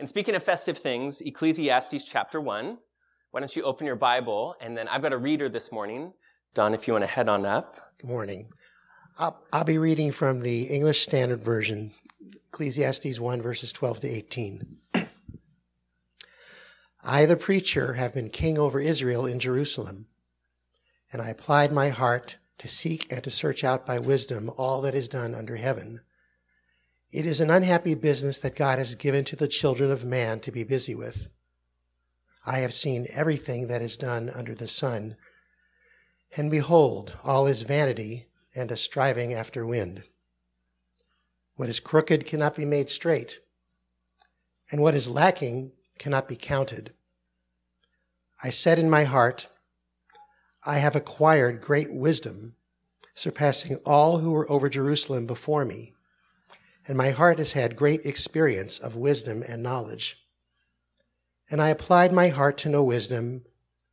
And speaking of festive things, Ecclesiastes chapter 1. Why don't you open your Bible? And then I've got a reader this morning. Don, if you want to head on up. Good morning. I'll, I'll be reading from the English Standard Version, Ecclesiastes 1, verses 12 to 18. I, the preacher, have been king over Israel in Jerusalem, and I applied my heart to seek and to search out by wisdom all that is done under heaven. It is an unhappy business that God has given to the children of man to be busy with. I have seen everything that is done under the sun, and behold, all is vanity and a striving after wind. What is crooked cannot be made straight, and what is lacking cannot be counted. I said in my heart, I have acquired great wisdom, surpassing all who were over Jerusalem before me and my heart has had great experience of wisdom and knowledge. And I applied my heart to know wisdom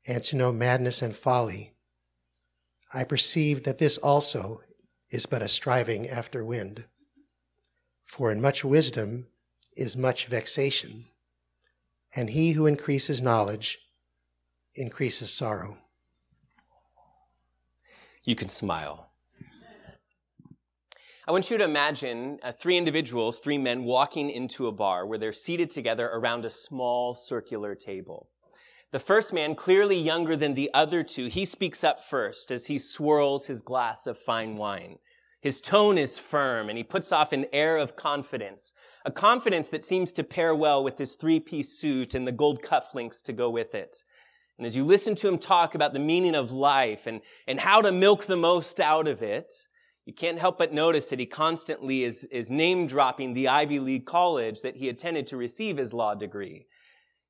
and to know madness and folly. I perceived that this also is but a striving after wind. For in much wisdom is much vexation, and he who increases knowledge increases sorrow. You can smile. I want you to imagine uh, three individuals, three men walking into a bar where they're seated together around a small circular table. The first man, clearly younger than the other two, he speaks up first as he swirls his glass of fine wine. His tone is firm and he puts off an air of confidence, a confidence that seems to pair well with his three-piece suit and the gold cufflinks to go with it. And as you listen to him talk about the meaning of life and, and how to milk the most out of it, you can't help but notice that he constantly is, is name dropping the Ivy League college that he attended to receive his law degree.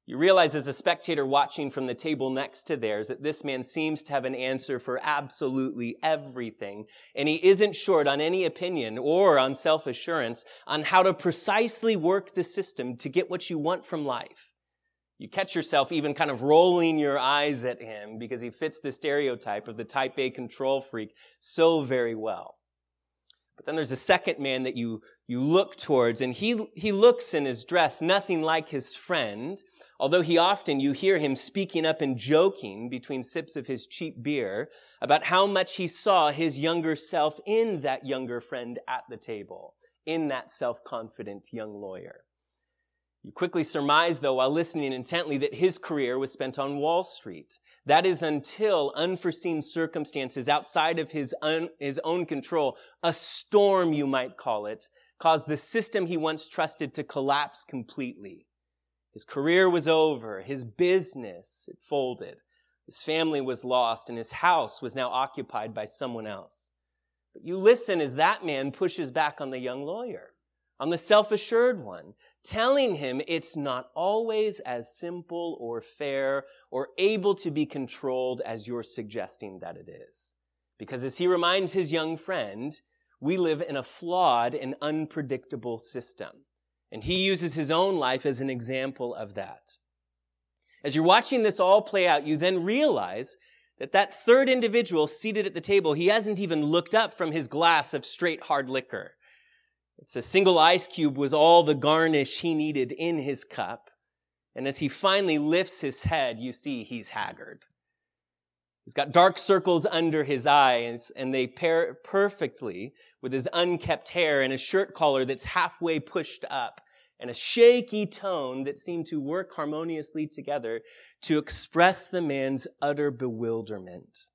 You realize as a spectator watching from the table next to theirs that this man seems to have an answer for absolutely everything, and he isn't short on any opinion or on self-assurance on how to precisely work the system to get what you want from life. You catch yourself even kind of rolling your eyes at him because he fits the stereotype of the type A control freak so very well. But then there's a second man that you, you look towards, and he, he looks in his dress nothing like his friend, although he often, you hear him speaking up and joking between sips of his cheap beer about how much he saw his younger self in that younger friend at the table, in that self-confident young lawyer. You quickly surmise, though, while listening intently, that his career was spent on Wall Street. That is until unforeseen circumstances outside of his, un, his own control, a storm, you might call it, caused the system he once trusted to collapse completely. His career was over. His business, it folded. His family was lost and his house was now occupied by someone else. But you listen as that man pushes back on the young lawyer, on the self-assured one, telling him it's not always as simple or fair or able to be controlled as you're suggesting that it is. Because as he reminds his young friend, we live in a flawed and unpredictable system. And he uses his own life as an example of that. As you're watching this all play out, you then realize that that third individual seated at the table, he hasn't even looked up from his glass of straight hard liquor. It's a single ice cube was all the garnish he needed in his cup. And as he finally lifts his head, you see he's haggard. He's got dark circles under his eyes, and they pair perfectly with his unkept hair and a shirt collar that's halfway pushed up, and a shaky tone that seemed to work harmoniously together to express the man's utter bewilderment.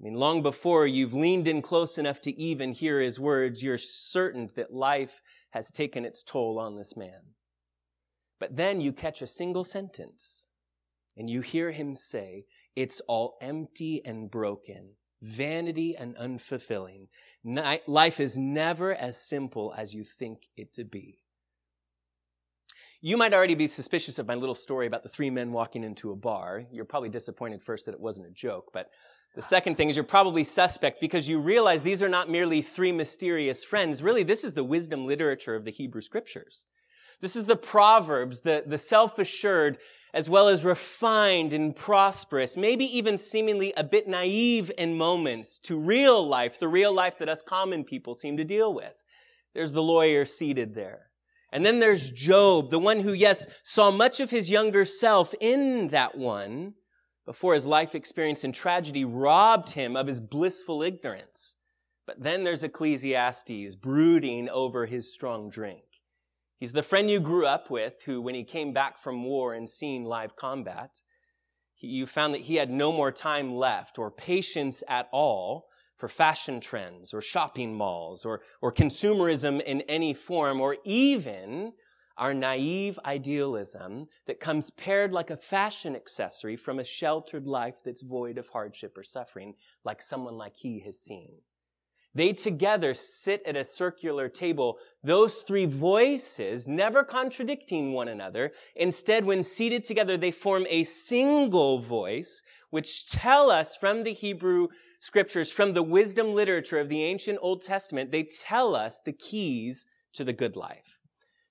I mean, long before you've leaned in close enough to even hear his words, you're certain that life has taken its toll on this man. But then you catch a single sentence and you hear him say, it's all empty and broken, vanity and unfulfilling. Life is never as simple as you think it to be. You might already be suspicious of my little story about the three men walking into a bar. You're probably disappointed first that it wasn't a joke, but the second thing is you're probably suspect because you realize these are not merely three mysterious friends. Really, this is the wisdom literature of the Hebrew scriptures. This is the Proverbs, the, the self-assured, as well as refined and prosperous, maybe even seemingly a bit naive in moments to real life, the real life that us common people seem to deal with. There's the lawyer seated there. And then there's Job, the one who, yes, saw much of his younger self in that one before his life experience and tragedy robbed him of his blissful ignorance. But then there's Ecclesiastes brooding over his strong drink. He's the friend you grew up with who, when he came back from war and seen live combat, you found that he had no more time left or patience at all for fashion trends or shopping malls or, or consumerism in any form or even our naive idealism that comes paired like a fashion accessory from a sheltered life that's void of hardship or suffering, like someone like he has seen. They together sit at a circular table, those three voices never contradicting one another. Instead, when seated together, they form a single voice, which tell us from the Hebrew scriptures, from the wisdom literature of the ancient Old Testament, they tell us the keys to the good life.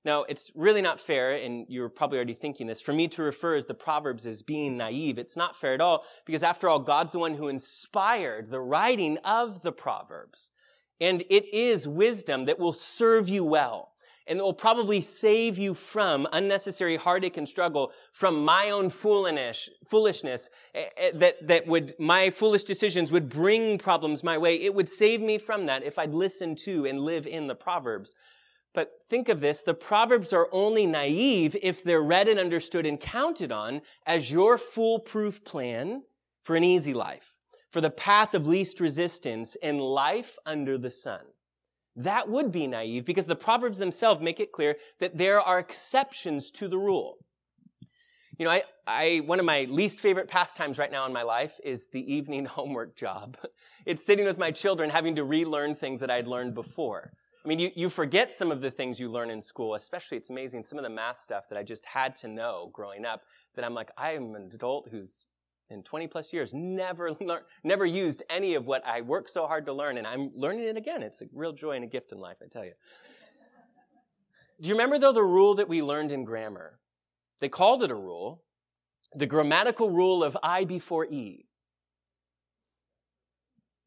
Now, it's really not fair, and you're probably already thinking this, for me to refer as the Proverbs as being naive. It's not fair at all, because after all, God's the one who inspired the writing of the Proverbs. And it is wisdom that will serve you well and it will probably save you from unnecessary heartache and struggle from my own foolish, foolishness eh, eh, that, that would, my foolish decisions would bring problems my way. It would save me from that if I'd listen to and live in the Proverbs. But think of this, the Proverbs are only naive if they're read and understood and counted on as your foolproof plan for an easy life for the path of least resistance in life under the sun. That would be naive because the Proverbs themselves make it clear that there are exceptions to the rule. You know, I, I, one of my least favorite pastimes right now in my life is the evening homework job. It's sitting with my children having to relearn things that I'd learned before. I mean, you, you forget some of the things you learn in school, especially it's amazing some of the math stuff that I just had to know growing up that I'm like, I'm an adult who's in 20 plus years, never learned, never used any of what I worked so hard to learn, and I'm learning it again. It's a real joy and a gift in life, I tell you. Do you remember, though, the rule that we learned in grammar? They called it a rule, the grammatical rule of I before E.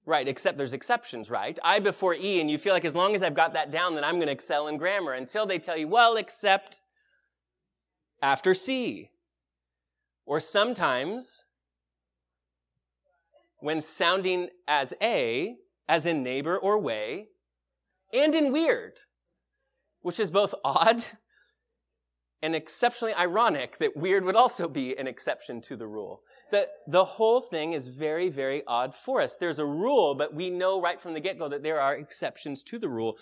Right, except there's exceptions, right? I before E, and you feel like as long as I've got that down, then I'm going to excel in grammar until they tell you, well, except after C. Or sometimes when sounding as a, as in neighbor or way, and in weird, which is both odd and exceptionally ironic that weird would also be an exception to the rule. The, the whole thing is very, very odd for us. There's a rule, but we know right from the get-go that there are exceptions to the rule.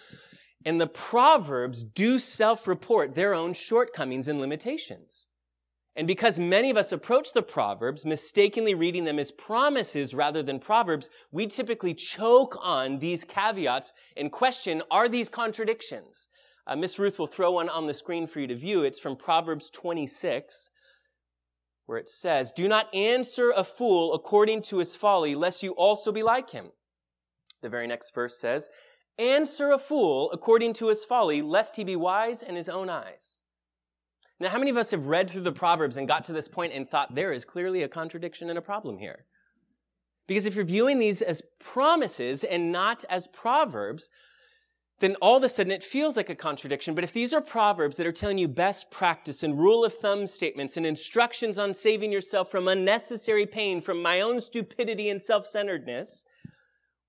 And the Proverbs do self-report their own shortcomings and limitations. And because many of us approach the Proverbs mistakenly reading them as promises rather than Proverbs, we typically choke on these caveats and question, are these contradictions? Uh, Miss Ruth will throw one on the screen for you to view. It's from Proverbs 26, where it says, Do not answer a fool according to his folly, lest you also be like him. The very next verse says, Answer a fool according to his folly, lest he be wise in his own eyes. Now, how many of us have read through the Proverbs and got to this point and thought there is clearly a contradiction and a problem here? Because if you're viewing these as promises and not as proverbs, then all of a sudden it feels like a contradiction. But if these are proverbs that are telling you best practice and rule of thumb statements and instructions on saving yourself from unnecessary pain, from my own stupidity and self-centeredness,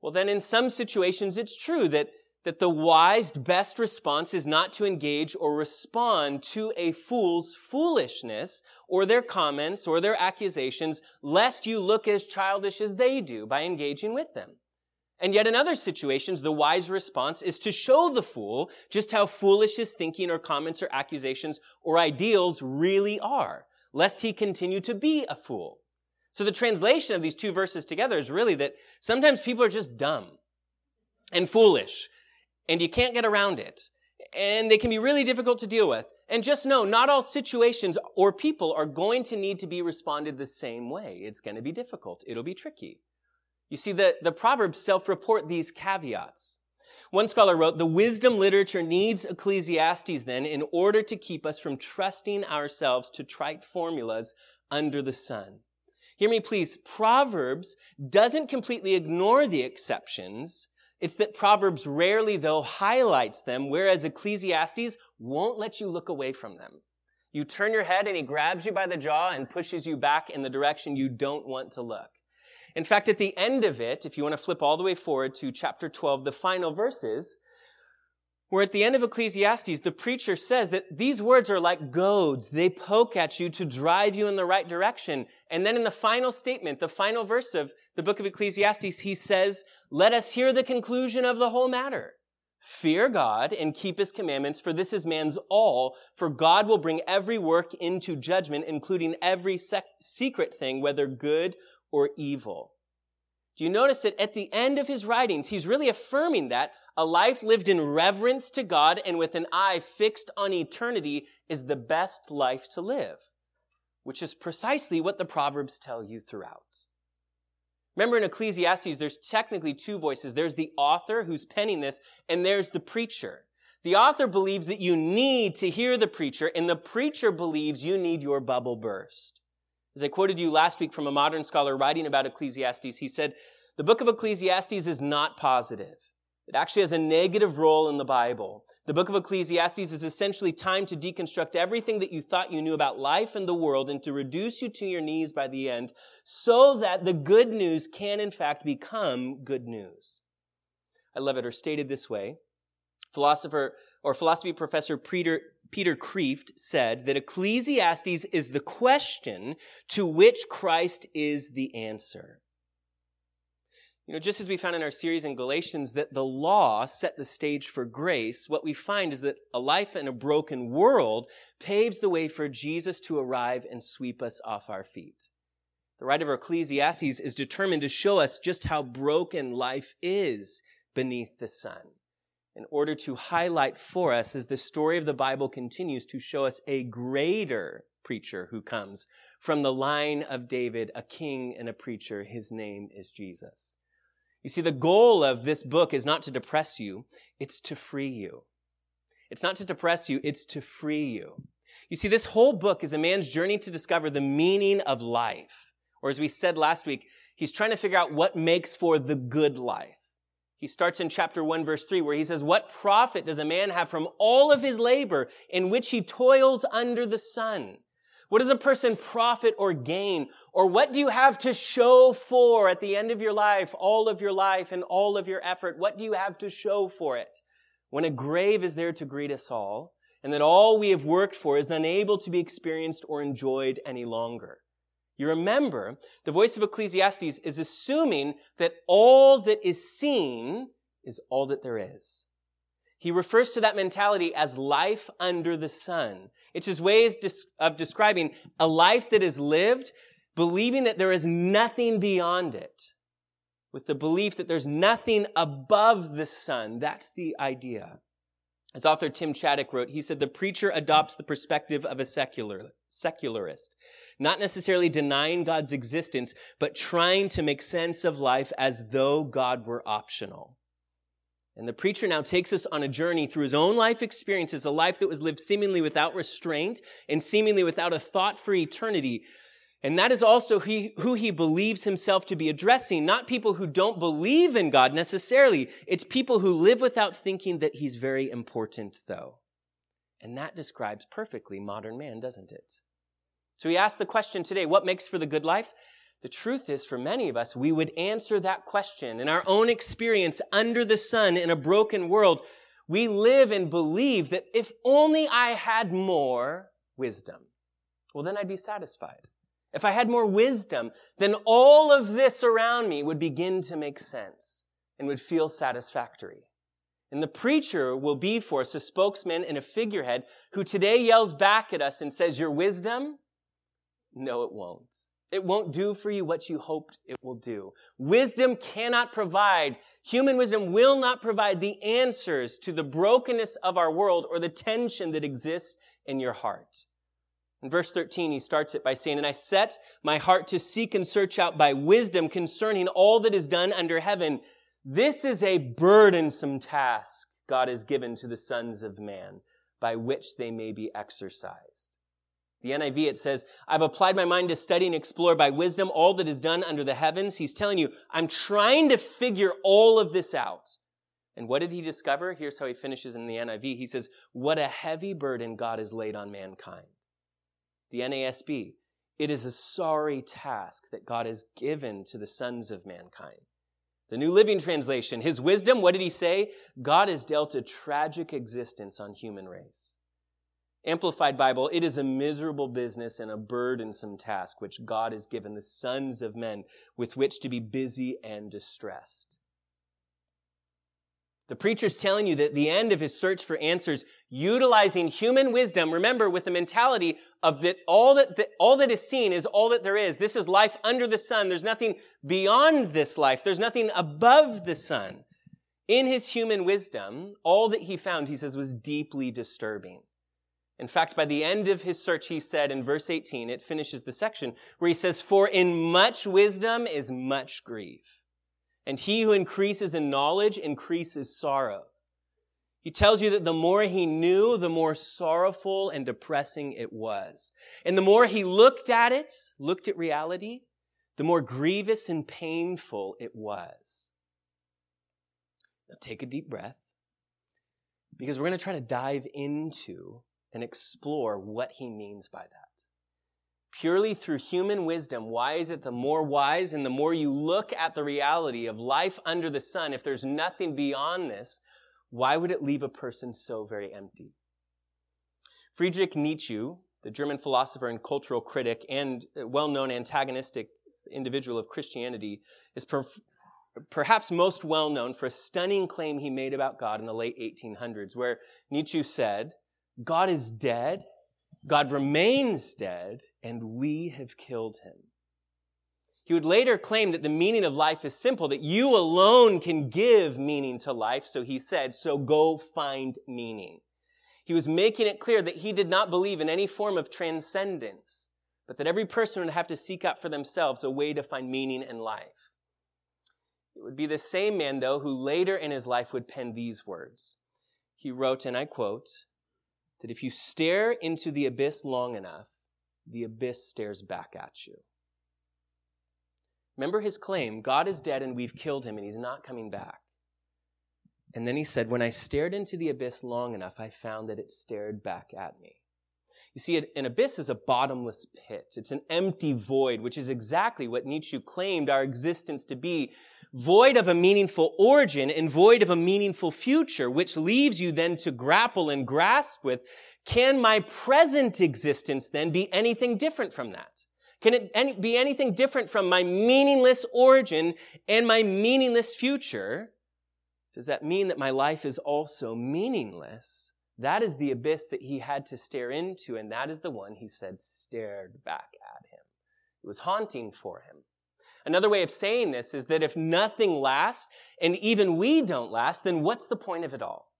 well, then in some situations it's true that that the wise, best response is not to engage or respond to a fool's foolishness or their comments or their accusations, lest you look as childish as they do by engaging with them. And yet in other situations, the wise response is to show the fool just how foolish his thinking or comments or accusations or ideals really are, lest he continue to be a fool. So the translation of these two verses together is really that sometimes people are just dumb and foolish and you can't get around it. And they can be really difficult to deal with. And just know, not all situations or people are going to need to be responded the same way. It's going to be difficult. It'll be tricky. You see, the, the Proverbs self-report these caveats. One scholar wrote, the wisdom literature needs Ecclesiastes then in order to keep us from trusting ourselves to trite formulas under the sun. Hear me please. Proverbs doesn't completely ignore the exceptions, It's that Proverbs rarely, though, highlights them, whereas Ecclesiastes won't let you look away from them. You turn your head and he grabs you by the jaw and pushes you back in the direction you don't want to look. In fact, at the end of it, if you want to flip all the way forward to chapter 12, the final verses, where at the end of Ecclesiastes, the preacher says that these words are like goads. They poke at you to drive you in the right direction. And then in the final statement, the final verse of the book of Ecclesiastes, he says, let us hear the conclusion of the whole matter. Fear God and keep his commandments, for this is man's all, for God will bring every work into judgment, including every sec- secret thing, whether good or evil. Do you notice that at the end of his writings, he's really affirming that a life lived in reverence to God and with an eye fixed on eternity is the best life to live, which is precisely what the Proverbs tell you throughout. Remember in Ecclesiastes, there's technically two voices. There's the author who's penning this, and there's the preacher. The author believes that you need to hear the preacher, and the preacher believes you need your bubble burst. As I quoted you last week from a modern scholar writing about Ecclesiastes, he said, the book of Ecclesiastes is not positive. It actually has a negative role in the Bible. The book of Ecclesiastes is essentially time to deconstruct everything that you thought you knew about life and the world and to reduce you to your knees by the end so that the good news can in fact become good news. I love it, or stated this way. Philosopher or philosophy professor Peter, Peter Kreeft said that Ecclesiastes is the question to which Christ is the answer. You know, just as we found in our series in Galatians that the law set the stage for grace, what we find is that a life in a broken world paves the way for Jesus to arrive and sweep us off our feet. The writer of Ecclesiastes is determined to show us just how broken life is beneath the sun in order to highlight for us as the story of the Bible continues to show us a greater preacher who comes from the line of David, a king and a preacher. His name is Jesus. You see, the goal of this book is not to depress you, it's to free you. It's not to depress you, it's to free you. You see, this whole book is a man's journey to discover the meaning of life. Or as we said last week, he's trying to figure out what makes for the good life. He starts in chapter 1 verse 3 where he says, What profit does a man have from all of his labor in which he toils under the sun? What does a person profit or gain? Or what do you have to show for at the end of your life, all of your life and all of your effort? What do you have to show for it? When a grave is there to greet us all, and that all we have worked for is unable to be experienced or enjoyed any longer. You remember, the voice of Ecclesiastes is assuming that all that is seen is all that there is. He refers to that mentality as life under the sun. It's his ways of describing a life that is lived believing that there is nothing beyond it. With the belief that there's nothing above the sun. That's the idea. As author Tim Chaddick wrote, he said the preacher adopts the perspective of a secular, secularist, not necessarily denying God's existence, but trying to make sense of life as though God were optional. And the preacher now takes us on a journey through his own life experiences, a life that was lived seemingly without restraint and seemingly without a thought for eternity. And that is also he, who he believes himself to be addressing, not people who don't believe in God necessarily. It's people who live without thinking that he's very important, though. And that describes perfectly modern man, doesn't it? So we asked the question today, what makes for the good life? The truth is, for many of us, we would answer that question in our own experience under the sun in a broken world. We live and believe that if only I had more wisdom, well, then I'd be satisfied. If I had more wisdom, then all of this around me would begin to make sense and would feel satisfactory. And the preacher will be for us a spokesman and a figurehead who today yells back at us and says, Your wisdom? No, it won't. It won't do for you what you hoped it will do. Wisdom cannot provide, human wisdom will not provide the answers to the brokenness of our world or the tension that exists in your heart. In verse 13, he starts it by saying, And I set my heart to seek and search out by wisdom concerning all that is done under heaven. This is a burdensome task God has given to the sons of man by which they may be exercised. The NIV, it says, I've applied my mind to study and explore by wisdom all that is done under the heavens. He's telling you, I'm trying to figure all of this out. And what did he discover? Here's how he finishes in the NIV. He says, What a heavy burden God has laid on mankind. The NASB, it is a sorry task that God has given to the sons of mankind. The New Living Translation, his wisdom, what did he say? God has dealt a tragic existence on human race. Amplified Bible, it is a miserable business and a burdensome task which God has given the sons of men with which to be busy and distressed. The preacher's telling you that the end of his search for answers, utilizing human wisdom, remember with the mentality of that all that, that, all that is seen is all that there is. This is life under the sun. There's nothing beyond this life. There's nothing above the sun. In his human wisdom, all that he found, he says, was deeply disturbing. In fact, by the end of his search, he said in verse 18, it finishes the section where he says, For in much wisdom is much grief. And he who increases in knowledge increases sorrow. He tells you that the more he knew, the more sorrowful and depressing it was. And the more he looked at it, looked at reality, the more grievous and painful it was. Now take a deep breath because we're going to try to dive into and explore what he means by that purely through human wisdom, why is it the more wise and the more you look at the reality of life under the sun, if there's nothing beyond this, why would it leave a person so very empty? Friedrich Nietzsche, the German philosopher and cultural critic and uh, well-known antagonistic individual of Christianity, is per- perhaps most well known for a stunning claim he made about God in the late 1800s, where Nietzsche said, God is dead God remains dead, and we have killed him. He would later claim that the meaning of life is simple, that you alone can give meaning to life. So he said, so go find meaning. He was making it clear that he did not believe in any form of transcendence, but that every person would have to seek out for themselves a way to find meaning in life. It would be the same man, though, who later in his life would pen these words. He wrote, and I quote, that if you stare into the abyss long enough, the abyss stares back at you. Remember his claim God is dead and we've killed him and he's not coming back. And then he said, When I stared into the abyss long enough, I found that it stared back at me. You see, an abyss is a bottomless pit. It's an empty void, which is exactly what Nietzsche claimed our existence to be void of a meaningful origin and void of a meaningful future, which leaves you then to grapple and grasp with, can my present existence then be anything different from that? Can it be anything different from my meaningless origin and my meaningless future? Does that mean that my life is also meaningless? That is the abyss that he had to stare into, and that is the one he said stared back at him. It was haunting for him. Another way of saying this is that if nothing lasts, and even we don't last, then what's the point of it all?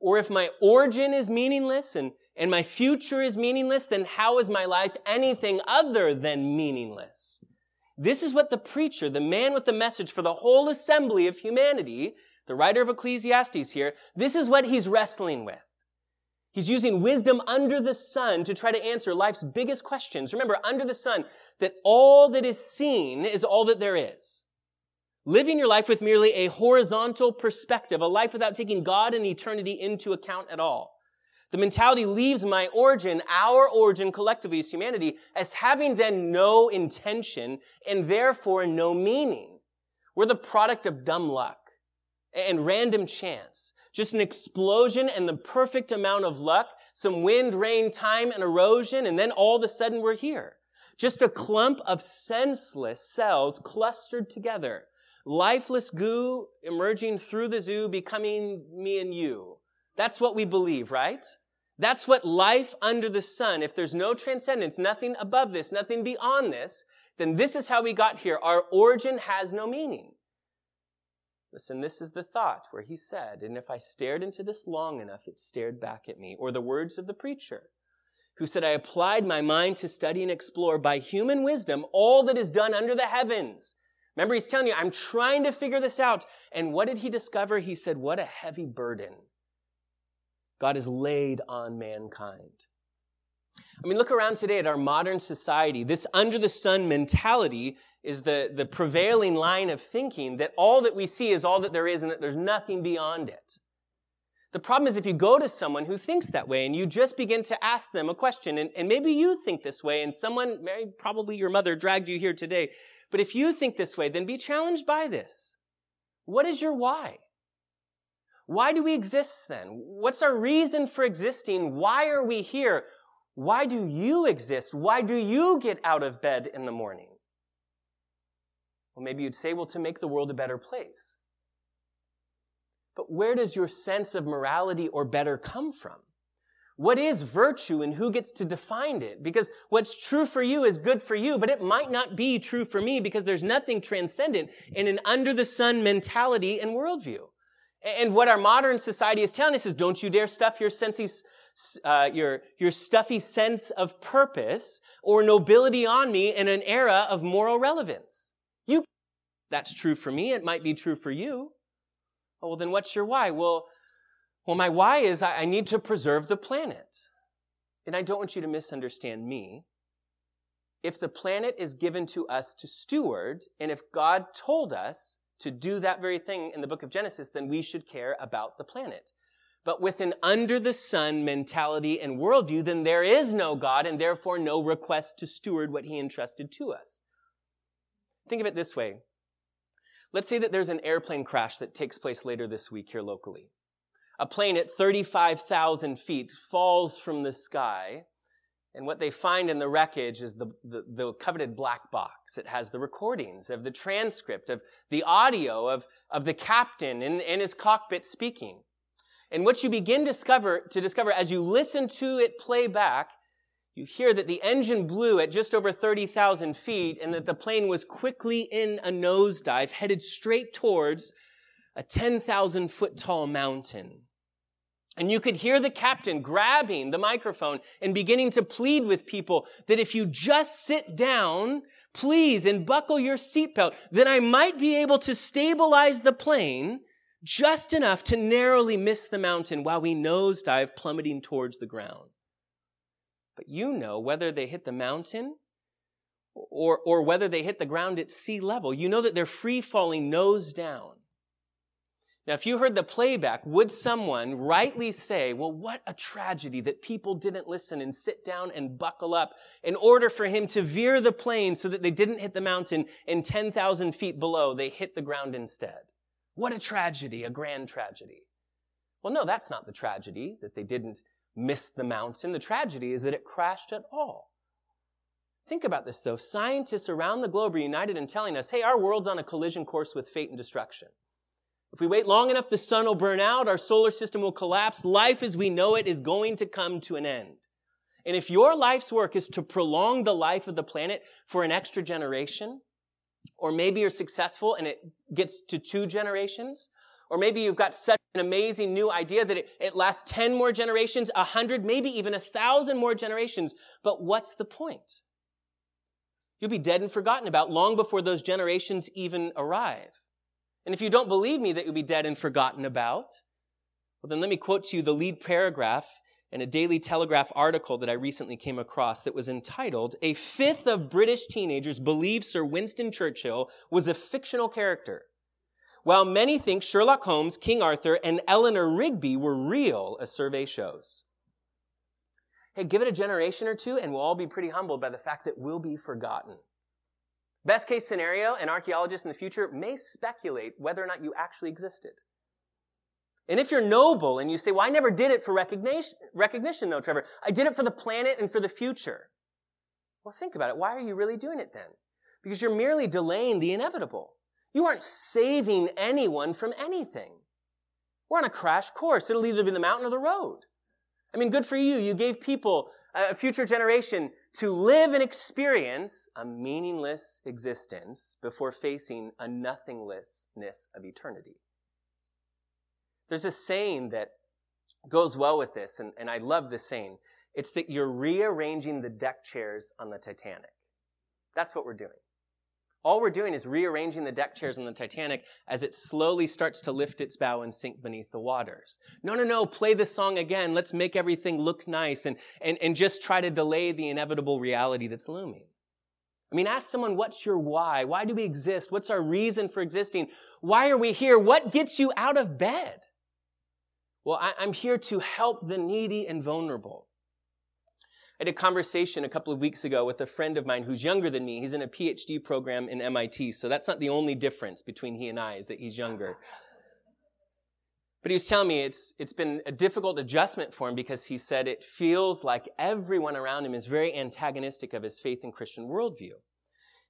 Or if my origin is meaningless and, and my future is meaningless, then how is my life anything other than meaningless? This is what the preacher, the man with the message for the whole assembly of humanity, the writer of Ecclesiastes here, this is what he's wrestling with. He's using wisdom under the sun to try to answer life's biggest questions. Remember, under the sun, that all that is seen is all that there is. Living your life with merely a horizontal perspective, a life without taking God and eternity into account at all. The mentality leaves my origin, our origin collectively as humanity, as having then no intention and therefore no meaning. We're the product of dumb luck and random chance. Just an explosion and the perfect amount of luck, some wind, rain, time, and erosion, and then all of a sudden we're here. Just a clump of senseless cells clustered together. Lifeless goo emerging through the zoo, becoming me and you. That's what we believe, right? That's what life under the sun, if there's no transcendence, nothing above this, nothing beyond this, then this is how we got here. Our origin has no meaning. Listen, this is the thought where he said, and if I stared into this long enough, it stared back at me. Or the words of the preacher who said, I applied my mind to study and explore by human wisdom all that is done under the heavens. Remember, he's telling you, I'm trying to figure this out. And what did he discover? He said, What a heavy burden God has laid on mankind. I mean, look around today at our modern society. This under the sun mentality is the, the prevailing line of thinking that all that we see is all that there is and that there's nothing beyond it. The problem is if you go to someone who thinks that way and you just begin to ask them a question, and, and maybe you think this way, and someone, probably your mother, dragged you here today, but if you think this way, then be challenged by this. What is your why? Why do we exist then? What's our reason for existing? Why are we here? Why do you exist? Why do you get out of bed in the morning? Well, maybe you'd say, well, to make the world a better place. But where does your sense of morality or better come from? What is virtue and who gets to define it? Because what's true for you is good for you, but it might not be true for me because there's nothing transcendent in an under the sun mentality and worldview. And what our modern society is telling us is don't you dare stuff your senses, uh, your, your stuffy sense of purpose or nobility on me in an era of moral relevance. You, that's true for me. It might be true for you. Oh, well, then what's your why? Well, well, my why is I, I need to preserve the planet. And I don't want you to misunderstand me. If the planet is given to us to steward, and if God told us to do that very thing in the book of Genesis, then we should care about the planet. But with an under the sun mentality and worldview, then there is no God and therefore no request to steward what he entrusted to us. Think of it this way. Let's say that there's an airplane crash that takes place later this week here locally. A plane at 35,000 feet falls from the sky and what they find in the wreckage is the, the, the, coveted black box. It has the recordings of the transcript, of the audio of, of the captain in, in his cockpit speaking. And what you begin discover, to discover as you listen to it play back, you hear that the engine blew at just over 30,000 feet and that the plane was quickly in a nosedive headed straight towards a 10,000 foot tall mountain. And you could hear the captain grabbing the microphone and beginning to plead with people that if you just sit down, please, and buckle your seatbelt, then I might be able to stabilize the plane just enough to narrowly miss the mountain while we nosedive plummeting towards the ground. But you know whether they hit the mountain or, or whether they hit the ground at sea level. You know that they're free falling nose down. Now, if you heard the playback, would someone rightly say, well, what a tragedy that people didn't listen and sit down and buckle up in order for him to veer the plane so that they didn't hit the mountain and 10,000 feet below, they hit the ground instead? What a tragedy, a grand tragedy. Well, no, that's not the tragedy that they didn't miss the mountain. The tragedy is that it crashed at all. Think about this though. Scientists around the globe are united in telling us, hey, our world's on a collision course with fate and destruction. If we wait long enough, the sun will burn out, our solar system will collapse, life as we know it is going to come to an end. And if your life's work is to prolong the life of the planet for an extra generation, or maybe you're successful and it gets to two generations, or maybe you've got such an amazing new idea that it, it lasts 10 more generations, 100, maybe even a 1,000 more generations. But what's the point? You'll be dead and forgotten about long before those generations even arrive. And if you don't believe me that you'll be dead and forgotten about, well, then let me quote to you the lead paragraph in a Daily Telegraph article that I recently came across that was entitled, A Fifth of British Teenagers Believe Sir Winston Churchill Was a Fictional Character. While many think Sherlock Holmes, King Arthur, and Eleanor Rigby were real, a survey shows. Hey, give it a generation or two, and we'll all be pretty humbled by the fact that we'll be forgotten. Best case scenario, an archaeologist in the future may speculate whether or not you actually existed. And if you're noble and you say, well, I never did it for recognition, recognition though, Trevor. I did it for the planet and for the future. Well, think about it. Why are you really doing it then? Because you're merely delaying the inevitable. You aren't saving anyone from anything. We're on a crash course. It'll either be the mountain or the road. I mean, good for you. You gave people, a future generation, to live and experience a meaningless existence before facing a nothinglessness of eternity. There's a saying that goes well with this, and, and I love this saying. It's that you're rearranging the deck chairs on the Titanic. That's what we're doing. All we're doing is rearranging the deck chairs on the Titanic as it slowly starts to lift its bow and sink beneath the waters. No, no, no, play this song again. Let's make everything look nice and, and, and just try to delay the inevitable reality that's looming. I mean, ask someone, what's your why? Why do we exist? What's our reason for existing? Why are we here? What gets you out of bed? Well, I, I'm here to help the needy and vulnerable. I had a conversation a couple of weeks ago with a friend of mine who's younger than me. He's in a PhD program in MIT, so that's not the only difference between he and I, is that he's younger. But he was telling me it's, it's been a difficult adjustment for him because he said it feels like everyone around him is very antagonistic of his faith and Christian worldview.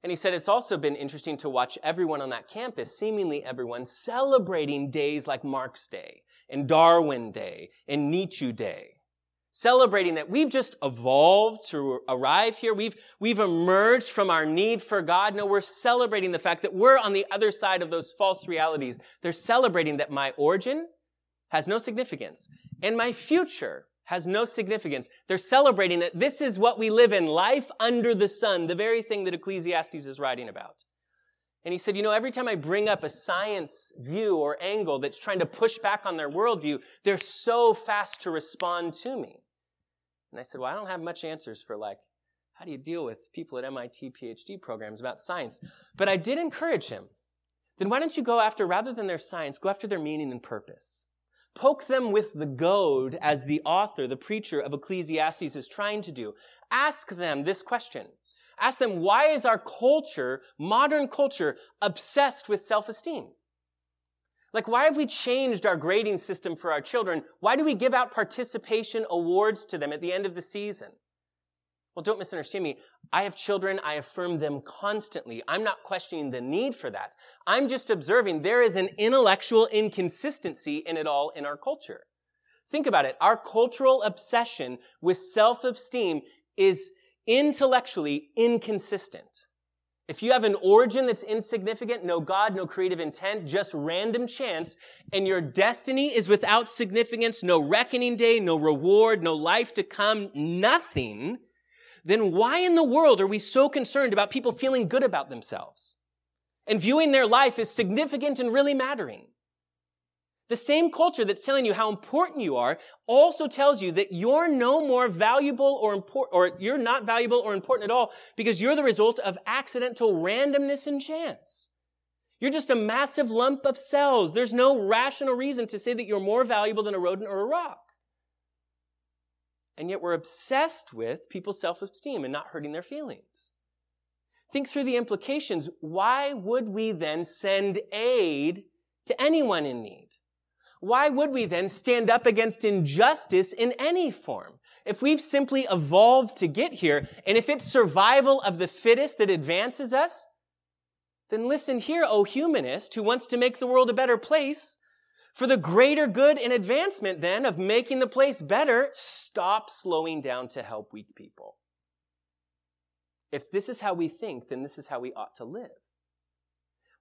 And he said it's also been interesting to watch everyone on that campus, seemingly everyone, celebrating days like Marx Day and Darwin Day and Nietzsche Day celebrating that we've just evolved to arrive here. We've, we've emerged from our need for God. No, we're celebrating the fact that we're on the other side of those false realities. They're celebrating that my origin has no significance and my future has no significance. They're celebrating that this is what we live in, life under the sun, the very thing that Ecclesiastes is writing about. And he said, you know, every time I bring up a science view or angle that's trying to push back on their worldview, they're so fast to respond to me. And I said, well, I don't have much answers for like, how do you deal with people at MIT PhD programs about science? But I did encourage him. Then why don't you go after, rather than their science, go after their meaning and purpose? Poke them with the goad as the author, the preacher of Ecclesiastes is trying to do. Ask them this question. Ask them, why is our culture, modern culture, obsessed with self-esteem? Like, why have we changed our grading system for our children? Why do we give out participation awards to them at the end of the season? Well, don't misunderstand me. I have children. I affirm them constantly. I'm not questioning the need for that. I'm just observing there is an intellectual inconsistency in it all in our culture. Think about it. Our cultural obsession with self-esteem is intellectually inconsistent. If you have an origin that's insignificant, no God, no creative intent, just random chance, and your destiny is without significance, no reckoning day, no reward, no life to come, nothing, then why in the world are we so concerned about people feeling good about themselves and viewing their life as significant and really mattering? The same culture that's telling you how important you are also tells you that you're no more valuable or important, or you're not valuable or important at all because you're the result of accidental randomness and chance. You're just a massive lump of cells. There's no rational reason to say that you're more valuable than a rodent or a rock. And yet we're obsessed with people's self-esteem and not hurting their feelings. Think through the implications. Why would we then send aid to anyone in need? Why would we then stand up against injustice in any form? If we've simply evolved to get here, and if it's survival of the fittest that advances us, then listen here, O humanist who wants to make the world a better place. For the greater good and advancement then of making the place better, stop slowing down to help weak people. If this is how we think, then this is how we ought to live.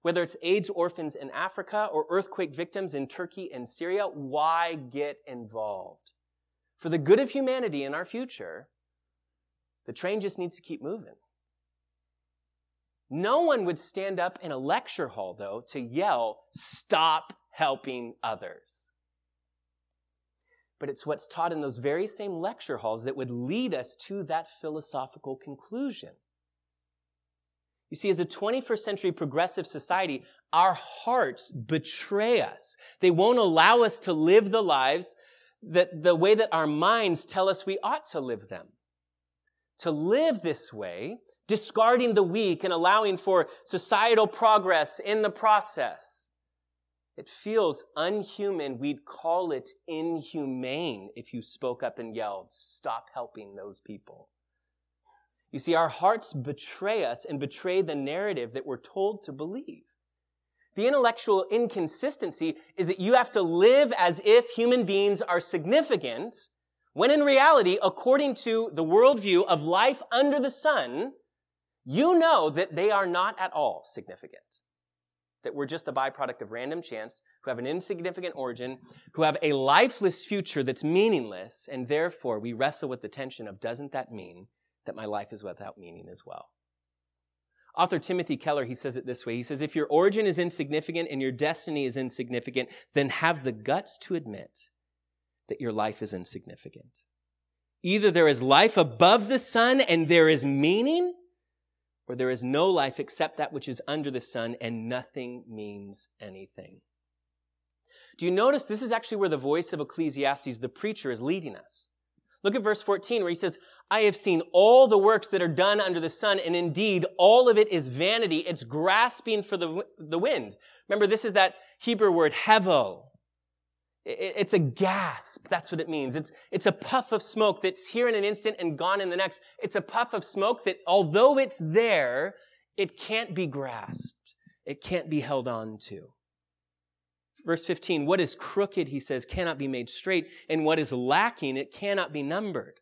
Whether it's AIDS orphans in Africa or earthquake victims in Turkey and Syria, why get involved? For the good of humanity in our future, the train just needs to keep moving. No one would stand up in a lecture hall, though, to yell, stop helping others. But it's what's taught in those very same lecture halls that would lead us to that philosophical conclusion. You see, as a 21st century progressive society, our hearts betray us. They won't allow us to live the lives that the way that our minds tell us we ought to live them. To live this way, discarding the weak and allowing for societal progress in the process. It feels unhuman. We'd call it inhumane if you spoke up and yelled, stop helping those people. You see, our hearts betray us and betray the narrative that we're told to believe. The intellectual inconsistency is that you have to live as if human beings are significant, when in reality, according to the worldview of life under the sun, you know that they are not at all significant. That we're just the byproduct of random chance, who have an insignificant origin, who have a lifeless future that's meaningless, and therefore we wrestle with the tension of doesn't that mean that my life is without meaning as well. Author Timothy Keller, he says it this way. He says, if your origin is insignificant and your destiny is insignificant, then have the guts to admit that your life is insignificant. Either there is life above the sun and there is meaning, or there is no life except that which is under the sun and nothing means anything. Do you notice this is actually where the voice of Ecclesiastes, the preacher, is leading us? Look at verse 14 where he says, I have seen all the works that are done under the sun, and indeed all of it is vanity. It's grasping for the, the wind. Remember, this is that Hebrew word, hevel. It's a gasp. That's what it means. It's, it's a puff of smoke that's here in an instant and gone in the next. It's a puff of smoke that although it's there, it can't be grasped. It can't be held on to. Verse 15, what is crooked, he says, cannot be made straight, and what is lacking, it cannot be numbered.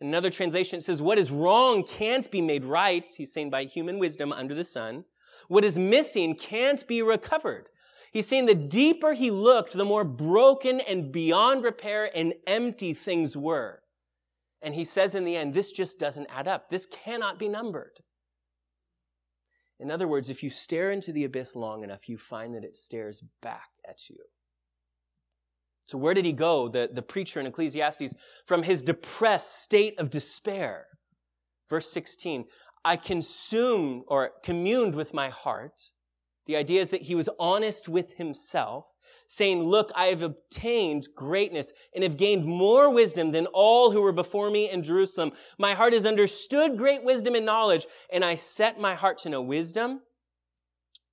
Another translation, says, what is wrong can't be made right, he's saying by human wisdom under the sun. What is missing can't be recovered. He's saying the deeper he looked, the more broken and beyond repair and empty things were. And he says in the end, this just doesn't add up. This cannot be numbered. In other words, if you stare into the abyss long enough, you find that it stares back at you. So where did he go, the, the preacher in Ecclesiastes, from his depressed state of despair? Verse 16, I consumed or communed with my heart. The idea is that he was honest with himself saying, Look, I have obtained greatness and have gained more wisdom than all who were before me in Jerusalem. My heart has understood great wisdom and knowledge, and I set my heart to know wisdom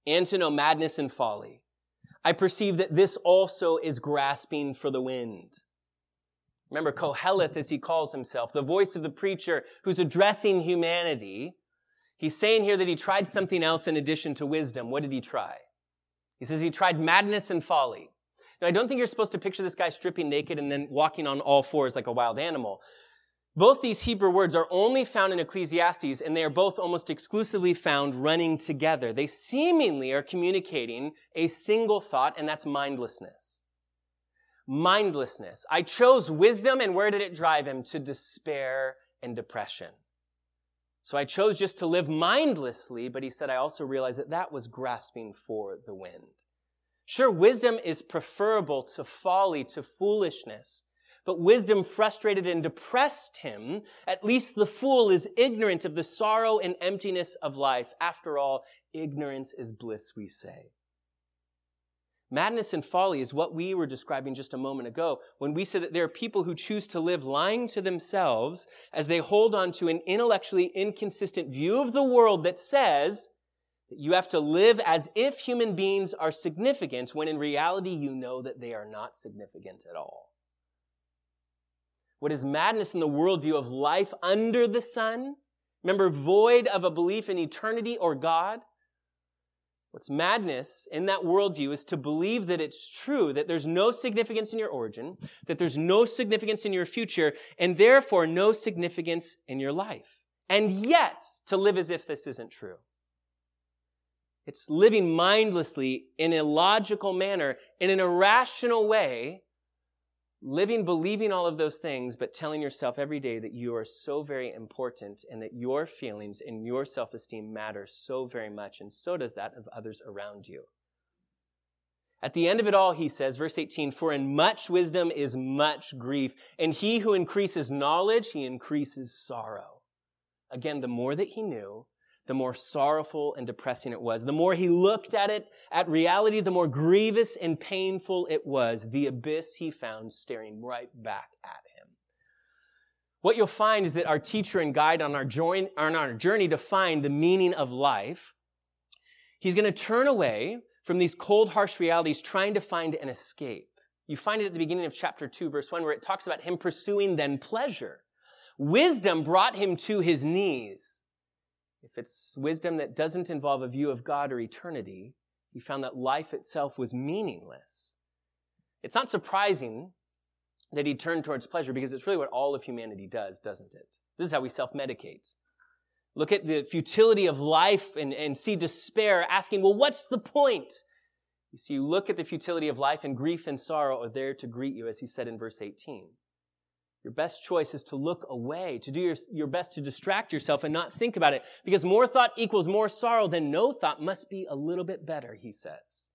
and to know madness and folly. I perceive that this also is grasping for the wind. Remember, Koheleth, as he calls himself, the voice of the preacher who's addressing humanity, he's saying here that he tried something else in addition to wisdom. What did he try? He says he tried madness and folly. Now, I don't think you're supposed to picture this guy stripping naked and then walking on all fours like a wild animal. Both these Hebrew words are only found in Ecclesiastes, and they are both almost exclusively found running together. They seemingly are communicating a single thought, and that's mindlessness. Mindlessness. I chose wisdom, and where did it drive him? To despair and depression. So I chose just to live mindlessly, but he said, I also realized that that was grasping for the wind. Sure, wisdom is preferable to folly, to foolishness, but wisdom frustrated and depressed him. At least the fool is ignorant of the sorrow and emptiness of life. After all, ignorance is bliss, we say. Madness and folly is what we were describing just a moment ago when we said that there are people who choose to live lying to themselves as they hold on to an intellectually inconsistent view of the world that says that you have to live as if human beings are significant when in reality you know that they are not significant at all. What is madness in the worldview of life under the sun? Remember, void of a belief in eternity or God? What's madness in that worldview is to believe that it's true, that there's no significance in your origin, that there's no significance in your future, and therefore no significance in your life. And yet, to live as if this isn't true. It's living mindlessly in a logical manner, in an irrational way, living believing all of those things, but telling yourself every day that you are so very important and that your feelings and your self esteem matter so very much, and so does that of others around you. At the end of it all, he says, verse 18, for in much wisdom is much grief, and he who increases knowledge, he increases sorrow. Again, the more that he knew, the more sorrowful and depressing it was. The more he looked at it, at reality, the more grievous and painful it was. The abyss he found staring right back at him. What you'll find is that our teacher and guide on our, join, on our journey to find the meaning of life, he's going to turn away from these cold, harsh realities, trying to find an escape. You find it at the beginning of chapter 2, verse 1, where it talks about him pursuing then pleasure. Wisdom brought him to his knees if it's wisdom that doesn't involve a view of God or eternity, he found that life itself was meaningless. It's not surprising that he turned towards pleasure because it's really what all of humanity does, doesn't it? This is how we self medicate. Look at the futility of life and, and see despair, asking, well, what's the point? You see, you look at the futility of life, and grief and sorrow are there to greet you, as he said in verse 18. Your best choice is to look away, to do your, your best to distract yourself and not think about it. Because more thought equals more sorrow than no thought must be a little bit better, he says.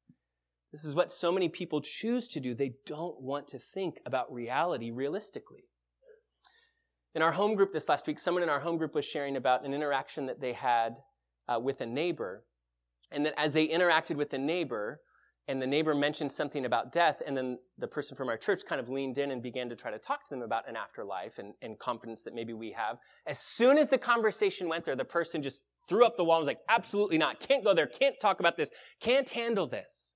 This is what so many people choose to do. They don't want to think about reality realistically. In our home group this last week, someone in our home group was sharing about an interaction that they had uh, with a neighbor. And that as they interacted with the neighbor, and the neighbor mentioned something about death, and then the person from our church kind of leaned in and began to try to talk to them about an afterlife and, and competence that maybe we have. As soon as the conversation went there, the person just threw up the wall and was like, absolutely not, can't go there, can't talk about this, can't handle this.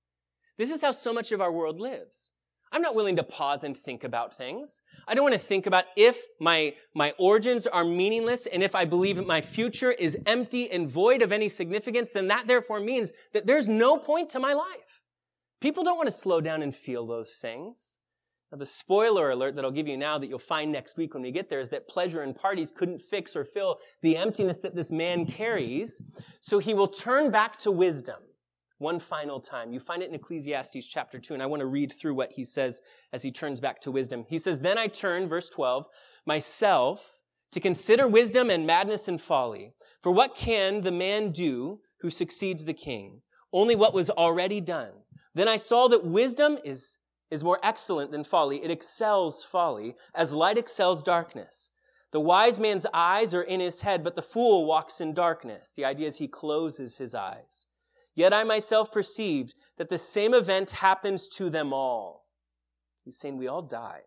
This is how so much of our world lives. I'm not willing to pause and think about things. I don't want to think about if my, my origins are meaningless and if I believe my future is empty and void of any significance, then that therefore means that there's no point to my life. People don't want to slow down and feel those things. Now, the spoiler alert that I'll give you now that you'll find next week when we get there is that pleasure and parties couldn't fix or fill the emptiness that this man carries. So he will turn back to wisdom one final time. You find it in Ecclesiastes chapter 2, and I want to read through what he says as he turns back to wisdom. He says, Then I turn, verse 12, myself to consider wisdom and madness and folly. For what can the man do who succeeds the king? Only what was already done. Then I saw that wisdom is, is more excellent than folly. It excels folly, as light excels darkness. The wise man's eyes are in his head, but the fool walks in darkness. The idea is he closes his eyes. Yet I myself perceived that the same event happens to them all. He's saying we all die.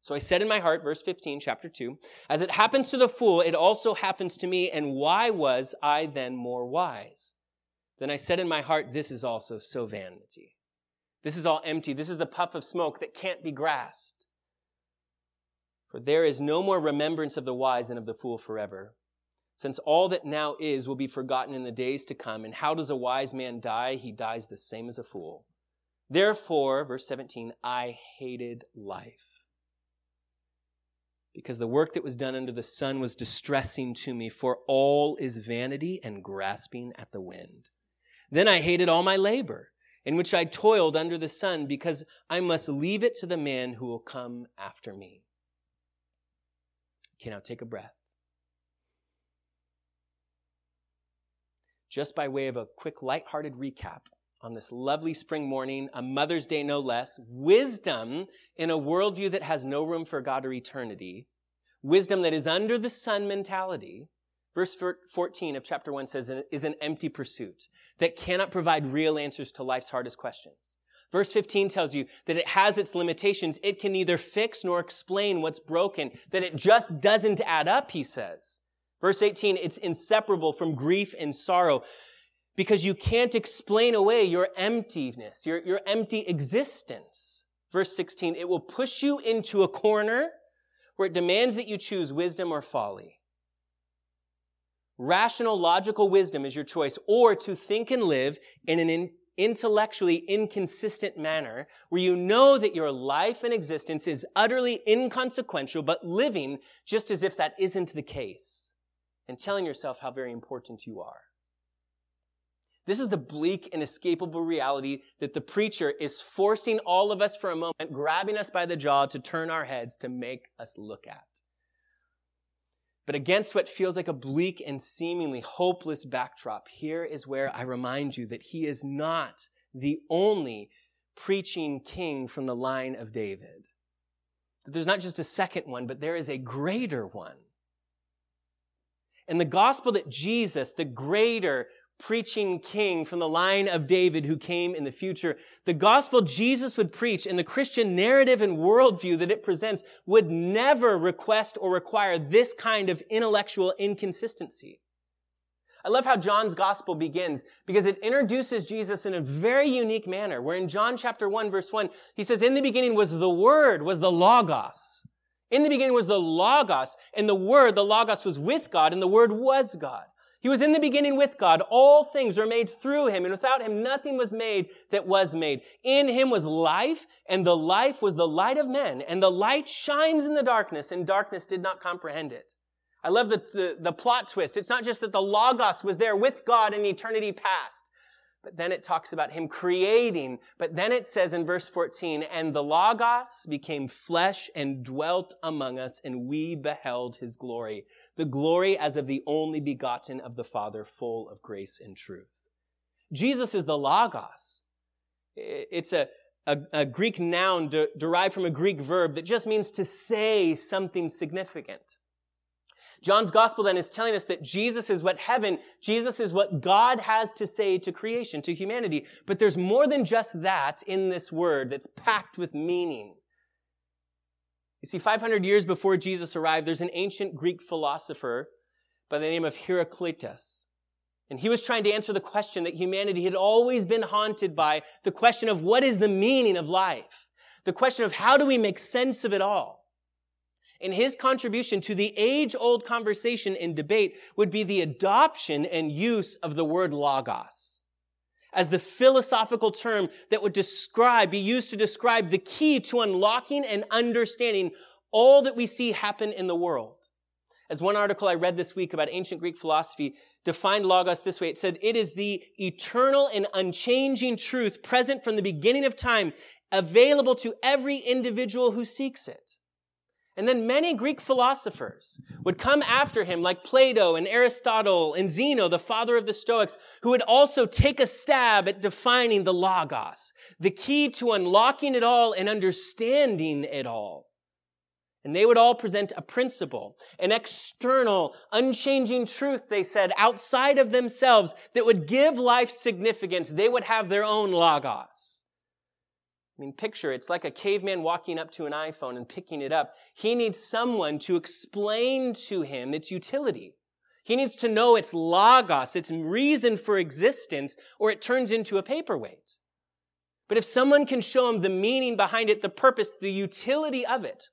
So I said in my heart, verse 15, chapter 2, as it happens to the fool, it also happens to me, and why was I then more wise? Then I said in my heart, This is also so vanity. This is all empty. This is the puff of smoke that can't be grasped. For there is no more remembrance of the wise and of the fool forever. Since all that now is will be forgotten in the days to come. And how does a wise man die? He dies the same as a fool. Therefore, verse 17, I hated life. Because the work that was done under the sun was distressing to me, for all is vanity and grasping at the wind. Then I hated all my labor, in which I toiled under the sun, because I must leave it to the man who will come after me. Okay, now take a breath. Just by way of a quick, light-hearted recap on this lovely spring morning, a Mother's Day no less, wisdom in a worldview that has no room for God or eternity, wisdom that is under the sun mentality, Verse 14 of chapter 1 says, is an empty pursuit that cannot provide real answers to life's hardest questions. Verse 15 tells you that it has its limitations. It can neither fix nor explain what's broken, that it just doesn't add up, he says. Verse 18, it's inseparable from grief and sorrow because you can't explain away your emptiness, your, your empty existence. Verse 16, it will push you into a corner where it demands that you choose wisdom or folly. Rational, logical wisdom is your choice, or to think and live in an in intellectually inconsistent manner where you know that your life and existence is utterly inconsequential, but living just as if that isn't the case and telling yourself how very important you are. This is the bleak, inescapable reality that the preacher is forcing all of us for a moment, grabbing us by the jaw to turn our heads to make us look at. But against what feels like a bleak and seemingly hopeless backdrop, here is where I remind you that he is not the only preaching king from the line of David. That there's not just a second one, but there is a greater one. And the gospel that Jesus, the greater, preaching king from the line of David who came in the future. The gospel Jesus would preach and the Christian narrative and worldview that it presents would never request or require this kind of intellectual inconsistency. I love how John's gospel begins because it introduces Jesus in a very unique manner. Where in John chapter 1 verse 1, he says, in the beginning was the word, was the logos. In the beginning was the logos, and the word, the logos was with God, and the word was God. He was in the beginning with God. All things are made through him, and without him nothing was made that was made. In him was life, and the life was the light of men, and the light shines in the darkness, and darkness did not comprehend it. I love the, the, the plot twist. It's not just that the Logos was there with God in eternity past, but then it talks about him creating. But then it says in verse 14, and the Logos became flesh and dwelt among us, and we beheld his glory. The glory as of the only begotten of the Father, full of grace and truth. Jesus is the Logos. It's a, a, a Greek noun de, derived from a Greek verb that just means to say something significant. John's gospel then is telling us that Jesus is what heaven, Jesus is what God has to say to creation, to humanity. But there's more than just that in this word that's packed with meaning. You see, 500 years before Jesus arrived, there's an ancient Greek philosopher by the name of Heraclitus. And he was trying to answer the question that humanity had always been haunted by the question of what is the meaning of life? The question of how do we make sense of it all? And his contribution to the age old conversation and debate would be the adoption and use of the word logos as the philosophical term that would describe, be used to describe the key to unlocking and understanding all that we see happen in the world. As one article I read this week about ancient Greek philosophy defined Logos this way. It said, it is the eternal and unchanging truth present from the beginning of time, available to every individual who seeks it. And then many Greek philosophers would come after him, like Plato and Aristotle and Zeno, the father of the Stoics, who would also take a stab at defining the Logos, the key to unlocking it all and understanding it all. And they would all present a principle, an external, unchanging truth, they said, outside of themselves that would give life significance. They would have their own logos. I mean, picture it's like a caveman walking up to an iPhone and picking it up. He needs someone to explain to him its utility. He needs to know its logos, its reason for existence, or it turns into a paperweight. But if someone can show him the meaning behind it, the purpose, the utility of it,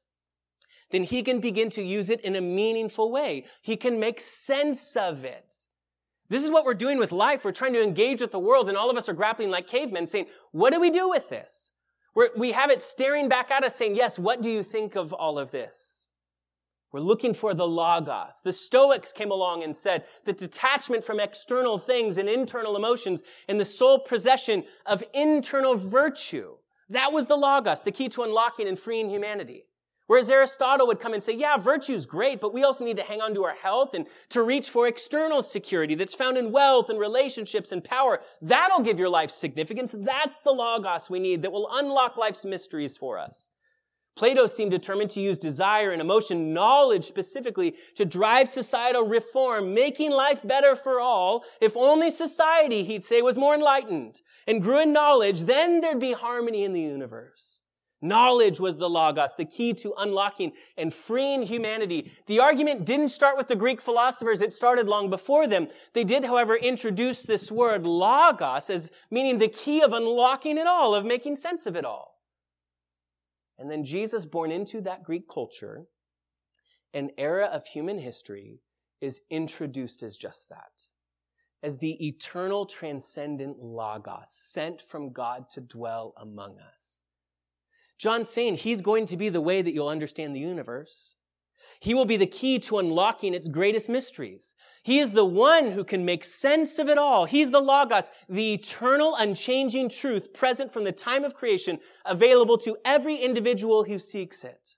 then he can begin to use it in a meaningful way. He can make sense of it. This is what we're doing with life. We're trying to engage with the world, and all of us are grappling like cavemen, saying, What do we do with this? We're, we have it staring back at us, saying, Yes, what do you think of all of this? We're looking for the Logos. The Stoics came along and said the detachment from external things and internal emotions and the sole possession of internal virtue. That was the Logos, the key to unlocking and freeing humanity. Whereas Aristotle would come and say, yeah, virtue's great, but we also need to hang on to our health and to reach for external security that's found in wealth and relationships and power. That'll give your life significance. That's the logos we need that will unlock life's mysteries for us. Plato seemed determined to use desire and emotion, knowledge specifically, to drive societal reform, making life better for all. If only society, he'd say, was more enlightened and grew in knowledge, then there'd be harmony in the universe. Knowledge was the Logos, the key to unlocking and freeing humanity. The argument didn't start with the Greek philosophers, it started long before them. They did, however, introduce this word Logos as meaning the key of unlocking it all, of making sense of it all. And then Jesus, born into that Greek culture, an era of human history, is introduced as just that. As the eternal transcendent Logos, sent from God to dwell among us. John's saying he's going to be the way that you'll understand the universe. He will be the key to unlocking its greatest mysteries. He is the one who can make sense of it all. He's the Logos, the eternal, unchanging truth present from the time of creation, available to every individual who seeks it.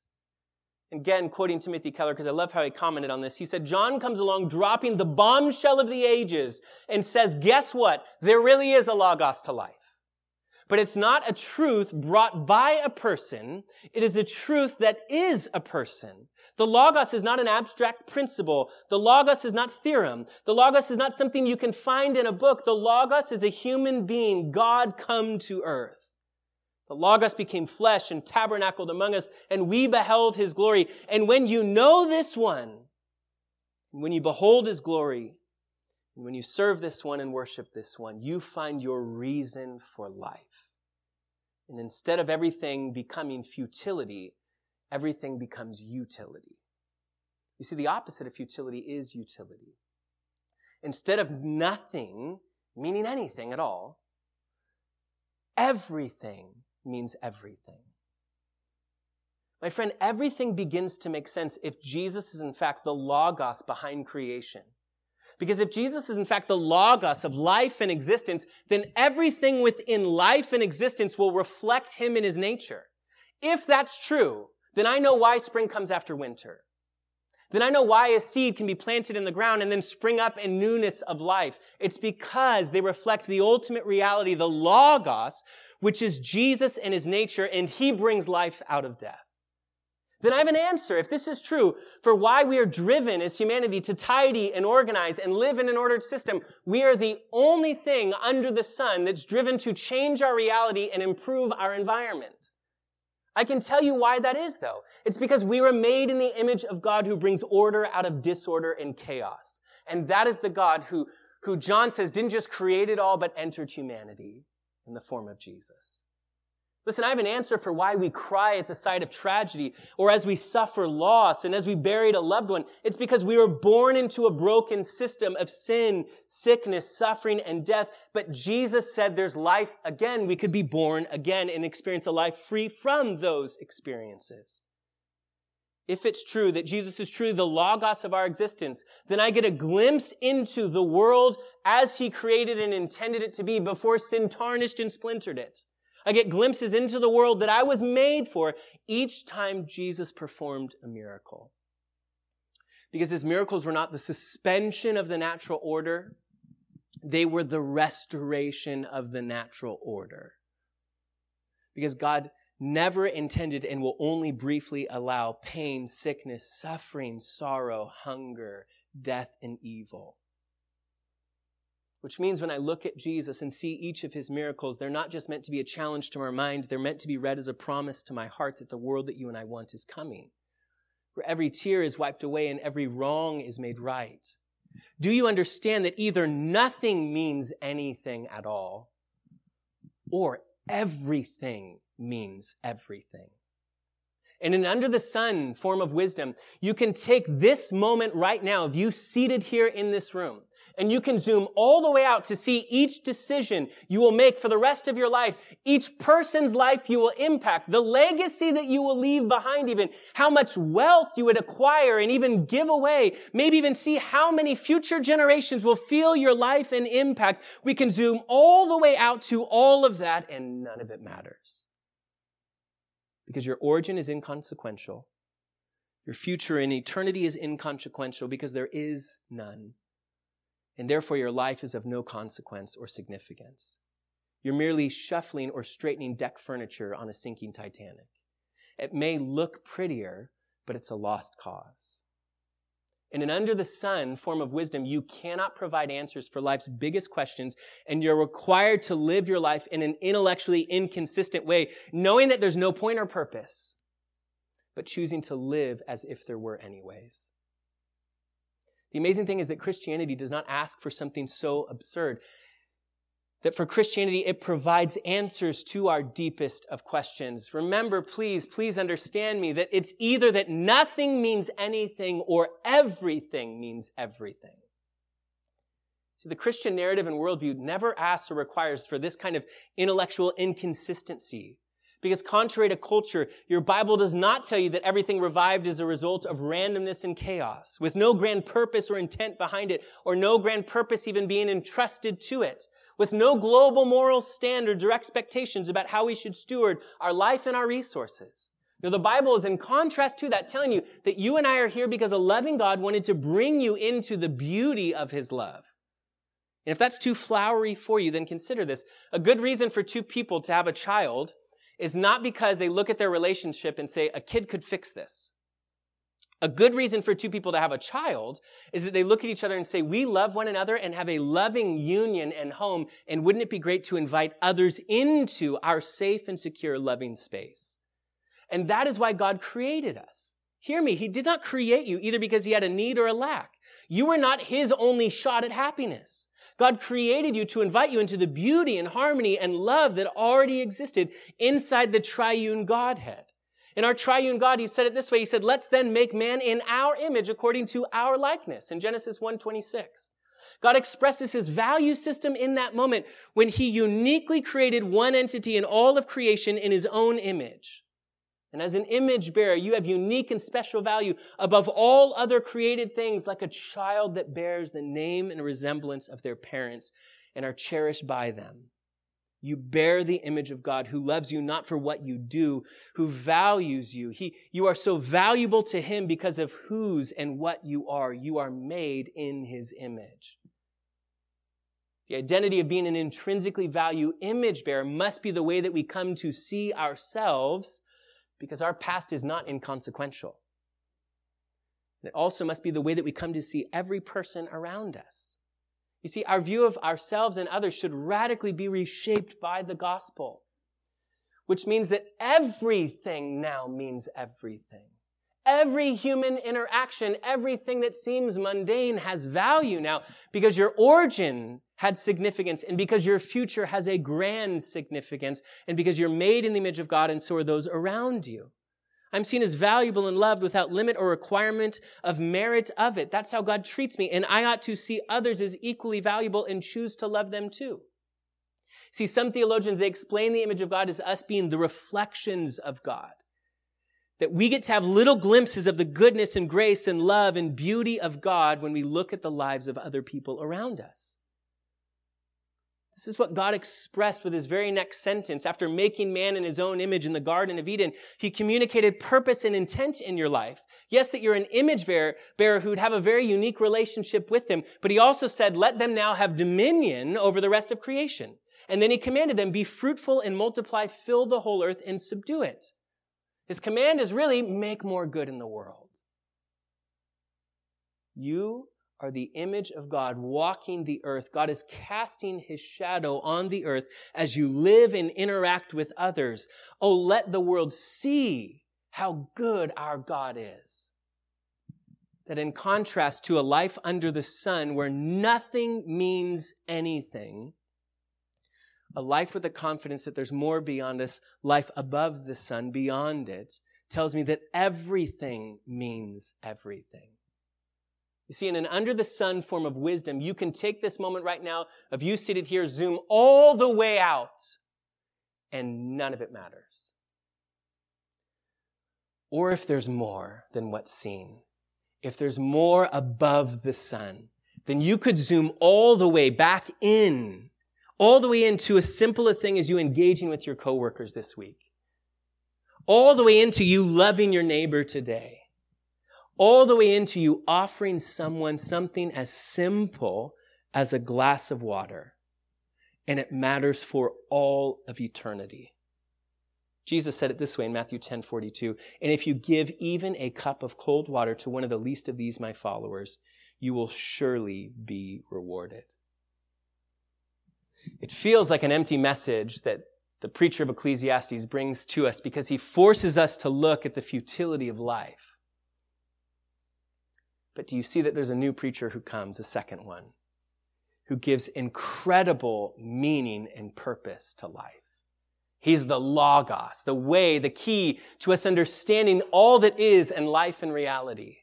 Again, quoting Timothy Keller, because I love how he commented on this. He said, John comes along dropping the bombshell of the ages and says, guess what? There really is a Logos to life. But it's not a truth brought by a person. It is a truth that is a person. The Logos is not an abstract principle. The Logos is not theorem. The Logos is not something you can find in a book. The Logos is a human being, God come to earth. The Logos became flesh and tabernacled among us, and we beheld his glory. And when you know this one, when you behold his glory, when you serve this one and worship this one, you find your reason for life. And instead of everything becoming futility, everything becomes utility. You see, the opposite of futility is utility. Instead of nothing meaning anything at all, everything means everything. My friend, everything begins to make sense if Jesus is in fact the Logos behind creation. Because if Jesus is in fact the logos of life and existence, then everything within life and existence will reflect him in his nature. If that's true, then I know why spring comes after winter. Then I know why a seed can be planted in the ground and then spring up in newness of life. It's because they reflect the ultimate reality, the logos, which is Jesus and his nature, and he brings life out of death then I have an answer, if this is true, for why we are driven as humanity to tidy and organize and live in an ordered system. We are the only thing under the sun that's driven to change our reality and improve our environment. I can tell you why that is, though. It's because we were made in the image of God who brings order out of disorder and chaos. And that is the God who, who John says didn't just create it all, but entered humanity in the form of Jesus. Listen, I have an answer for why we cry at the sight of tragedy or as we suffer loss and as we buried a loved one. It's because we were born into a broken system of sin, sickness, suffering, and death. But Jesus said there's life again. We could be born again and experience a life free from those experiences. If it's true that Jesus is truly the logos of our existence, then I get a glimpse into the world as he created and intended it to be before sin tarnished and splintered it. I get glimpses into the world that I was made for each time Jesus performed a miracle. Because his miracles were not the suspension of the natural order, they were the restoration of the natural order. Because God never intended and will only briefly allow pain, sickness, suffering, sorrow, hunger, death, and evil. Which means when I look at Jesus and see each of his miracles, they're not just meant to be a challenge to my mind, they're meant to be read as a promise to my heart that the world that you and I want is coming. Where every tear is wiped away and every wrong is made right. Do you understand that either nothing means anything at all, or everything means everything? And in under the sun form of wisdom, you can take this moment right now of you seated here in this room and you can zoom all the way out to see each decision you will make for the rest of your life, each person's life you will impact, the legacy that you will leave behind even, how much wealth you would acquire and even give away, maybe even see how many future generations will feel your life and impact. We can zoom all the way out to all of that and none of it matters. Because your origin is inconsequential. Your future in eternity is inconsequential because there is none and therefore your life is of no consequence or significance. You're merely shuffling or straightening deck furniture on a sinking Titanic. It may look prettier, but it's a lost cause. In an under the sun form of wisdom, you cannot provide answers for life's biggest questions, and you're required to live your life in an intellectually inconsistent way, knowing that there's no point or purpose, but choosing to live as if there were anyways. The amazing thing is that Christianity does not ask for something so absurd. That for Christianity, it provides answers to our deepest of questions. Remember, please, please understand me that it's either that nothing means anything or everything means everything. See, the Christian narrative and worldview never asks or requires for this kind of intellectual inconsistency because contrary to culture, your Bible does not tell you that everything revived is a result of randomness and chaos, with no grand purpose or intent behind it, or no grand purpose even being entrusted to it, with no global moral standards or expectations about how we should steward our life and our resources. Now, the Bible is in contrast to that, telling you that you and I are here because a loving God wanted to bring you into the beauty of His love. And if that's too flowery for you, then consider this. A good reason for two people to have a child is not because they look at their relationship and say, a kid could fix this. A good reason for two people to have a child is that they look at each other and say, we love one another and have a loving union and home. And wouldn't it be great to invite others into our safe and secure loving space? And that is why God created us. Hear me. He did not create you either because he had a need or a lack. You were not his only shot at happiness. God created you to invite you into the beauty and harmony and love that already existed inside the triune Godhead. In our triune God, he said it this way. He said, let's then make man in our image according to our likeness in Genesis 1:26. God expresses his value system in that moment when he uniquely created one entity in all of creation in his own image. And as an image bearer, you have unique and special value above all other created things, like a child that bears the name and resemblance of their parents and are cherished by them. You bear the image of God who loves you not for what you do, who values you. He, you are so valuable to him because of whose and what you are. You are made in his image. The identity of being an intrinsically value image bearer must be the way that we come to see ourselves because our past is not inconsequential. It also must be the way that we come to see every person around us. You see, our view of ourselves and others should radically be reshaped by the gospel, which means that everything now means everything. Every human interaction, everything that seems mundane has value now because your origin had significance and because your future has a grand significance and because you're made in the image of God and so are those around you. I'm seen as valuable and loved without limit or requirement of merit of it. That's how God treats me. And I ought to see others as equally valuable and choose to love them too. See, some theologians, they explain the image of God as us being the reflections of God that we get to have little glimpses of the goodness and grace and love and beauty of God when we look at the lives of other people around us. This is what God expressed with his very next sentence. After making man in his own image in the Garden of Eden, he communicated purpose and intent in your life. Yes, that you're an image bearer, who'd have a very unique relationship with him, but he also said, let them now have dominion over the rest of creation. And then he commanded them, be fruitful and multiply, fill the whole earth and subdue it. His command is really make more good in the world. You are the image of God walking the earth. God is casting his shadow on the earth as you live and interact with others. Oh, let the world see how good our God is. That in contrast to a life under the sun where nothing means anything, a life with the confidence that there's more beyond us, life above the sun, beyond it, tells me that everything means everything. You see, in an under the sun form of wisdom, you can take this moment right now of you seated here, zoom all the way out, and none of it matters. Or if there's more than what's seen, if there's more above the sun, then you could zoom all the way back in all the way into as simple a thing as you engaging with your coworkers this week, all the way into you loving your neighbor today, all the way into you offering someone something as simple as a glass of water. And it matters for all of eternity. Jesus said it this way in Matthew 10 42. And if you give even a cup of cold water to one of the least of these, my followers, you will surely be rewarded. It feels like an empty message that the preacher of Ecclesiastes brings to us because he forces us to look at the futility of life. But do you see that there's a new preacher who comes, a second one, who gives incredible meaning and purpose to life? He's the Logos, the way, the key to us understanding all that is and life and reality.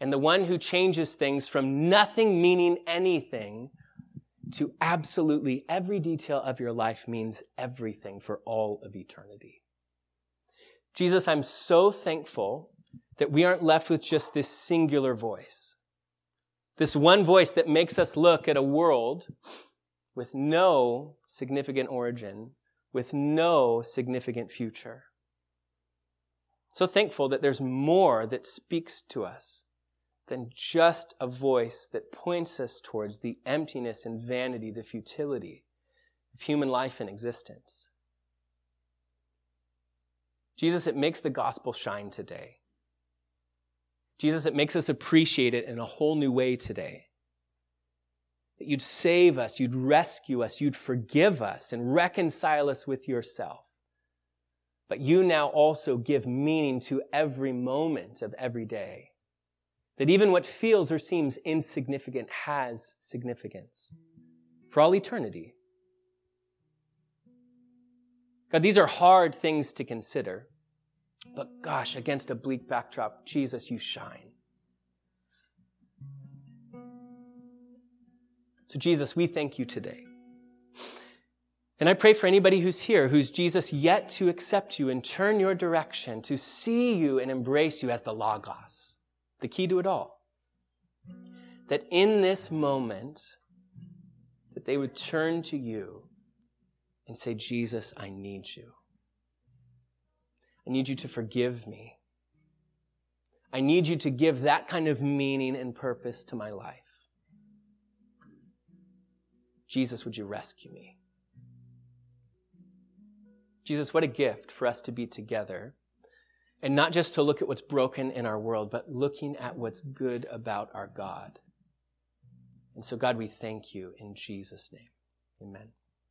And the one who changes things from nothing meaning anything to absolutely every detail of your life means everything for all of eternity. Jesus, I'm so thankful that we aren't left with just this singular voice. This one voice that makes us look at a world with no significant origin, with no significant future. So thankful that there's more that speaks to us than just a voice that points us towards the emptiness and vanity, the futility of human life and existence. Jesus, it makes the gospel shine today. Jesus, it makes us appreciate it in a whole new way today. That you'd save us, you'd rescue us, you'd forgive us and reconcile us with yourself. But you now also give meaning to every moment of every day. That even what feels or seems insignificant has significance for all eternity. God, these are hard things to consider. But gosh, against a bleak backdrop, Jesus, you shine. So, Jesus, we thank you today And I pray for anybody who's here, who's Jesus yet to accept you and turn your direction, to see you and embrace you as the Logos, the key to it all. That in this moment, that they would turn to you and say, Jesus, I need you. I need you to forgive me. I need you to give that kind of meaning and purpose to my life. Jesus, would you rescue me? Jesus, what a gift for us to be together and not just to look at what's broken in our world, but looking at what's good about our God. And so, God, we thank you in Jesus' name. Amen.